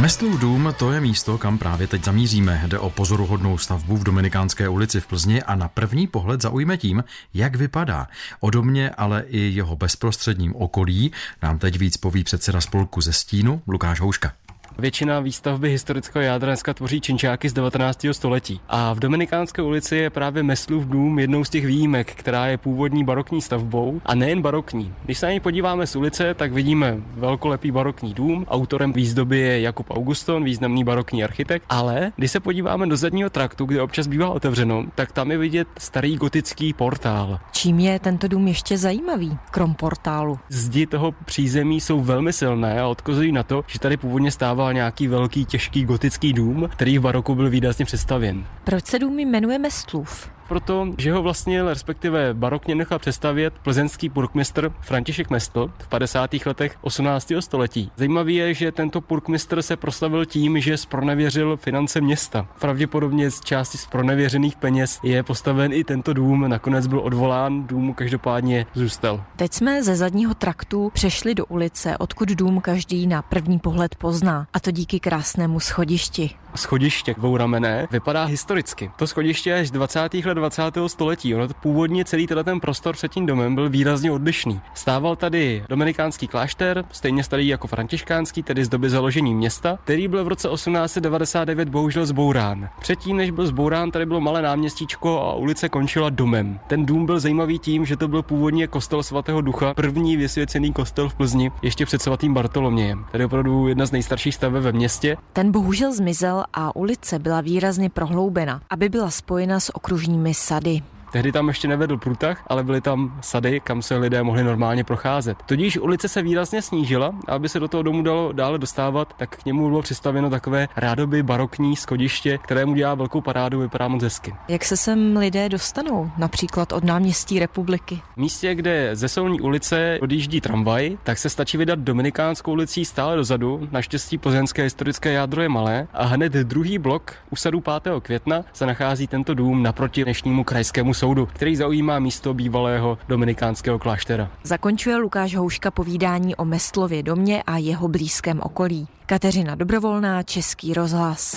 Mestlův dům to je místo, kam právě teď zamíříme. Jde o pozoruhodnou stavbu v Dominikánské ulici v Plzni a na první pohled zaujme tím, jak vypadá. O domě, ale i jeho bezprostředním okolí nám teď víc poví předseda spolku ze Stínu Lukáš Houška. Většina výstavby historického jádra dneska tvoří činčáky z 19. století. A v Dominikánské ulici je právě Meslův dům jednou z těch výjimek, která je původní barokní stavbou a nejen barokní. Když se na něj podíváme z ulice, tak vidíme velkolepý barokní dům. Autorem výzdoby je Jakub Auguston, významný barokní architekt. Ale když se podíváme do zadního traktu, kde občas bývá otevřeno, tak tam je vidět starý gotický portál. Čím je tento dům ještě zajímavý, krom portálu? Zdi toho přízemí jsou velmi silné a odkazují na to, že tady původně stával nějaký velký, těžký gotický dům, který v baroku byl výrazně představěn. Proč se dům jmenuje Mestlův? Proto, že ho vlastně respektive barokně nechal přestavět plzeňský burkmistr František Mestl v 50. letech 18. století. Zajímavé je, že tento burkmistr se proslavil tím, že spronevěřil finance města. Pravděpodobně z části z pronevěřených peněz je postaven i tento dům, nakonec byl odvolán, dům každopádně zůstal. Teď jsme ze zadního traktu přešli do ulice, odkud dům každý na první pohled pozná, a to díky krásnému schodišti. Schodiště dvouramené vypadá historicky. To schodiště až z 20. let 20. století. Ono původně celý ten prostor před tím domem byl výrazně odlišný. Stával tady dominikánský klášter, stejně starý jako františkánský, tedy z doby založení města, který byl v roce 1899 bohužel zbourán. Předtím, než byl zbourán, tady bylo malé náměstíčko a ulice končila domem. Ten dům byl zajímavý tím, že to byl původně kostel svatého ducha, první vysvěcený kostel v Plzni, ještě před svatým Bartolomějem. Tady opravdu jedna z nejstarších staveb ve městě. Ten bohužel zmizel a ulice byla výrazně prohloubena, aby byla spojena s okružními sady. Tehdy tam ještě nevedl průtah, ale byly tam sady, kam se lidé mohli normálně procházet. Tudíž ulice se výrazně snížila a aby se do toho domu dalo dále dostávat, tak k němu bylo přistaveno takové rádoby barokní schodiště, které mu dělá velkou parádu, vypadá moc hezky. Jak se sem lidé dostanou, například od náměstí republiky? V místě, kde ze Solní ulice odjíždí tramvaj, tak se stačí vydat Dominikánskou ulicí stále dozadu. Naštěstí plzeňské historické jádro je malé a hned druhý blok u sadu 5. května se nachází tento dům naproti dnešnímu krajskému soudu, který zaujímá místo bývalého dominikánského kláštera. Zakončuje Lukáš Houška povídání o Mestlově domě a jeho blízkém okolí. Kateřina Dobrovolná, Český rozhlas.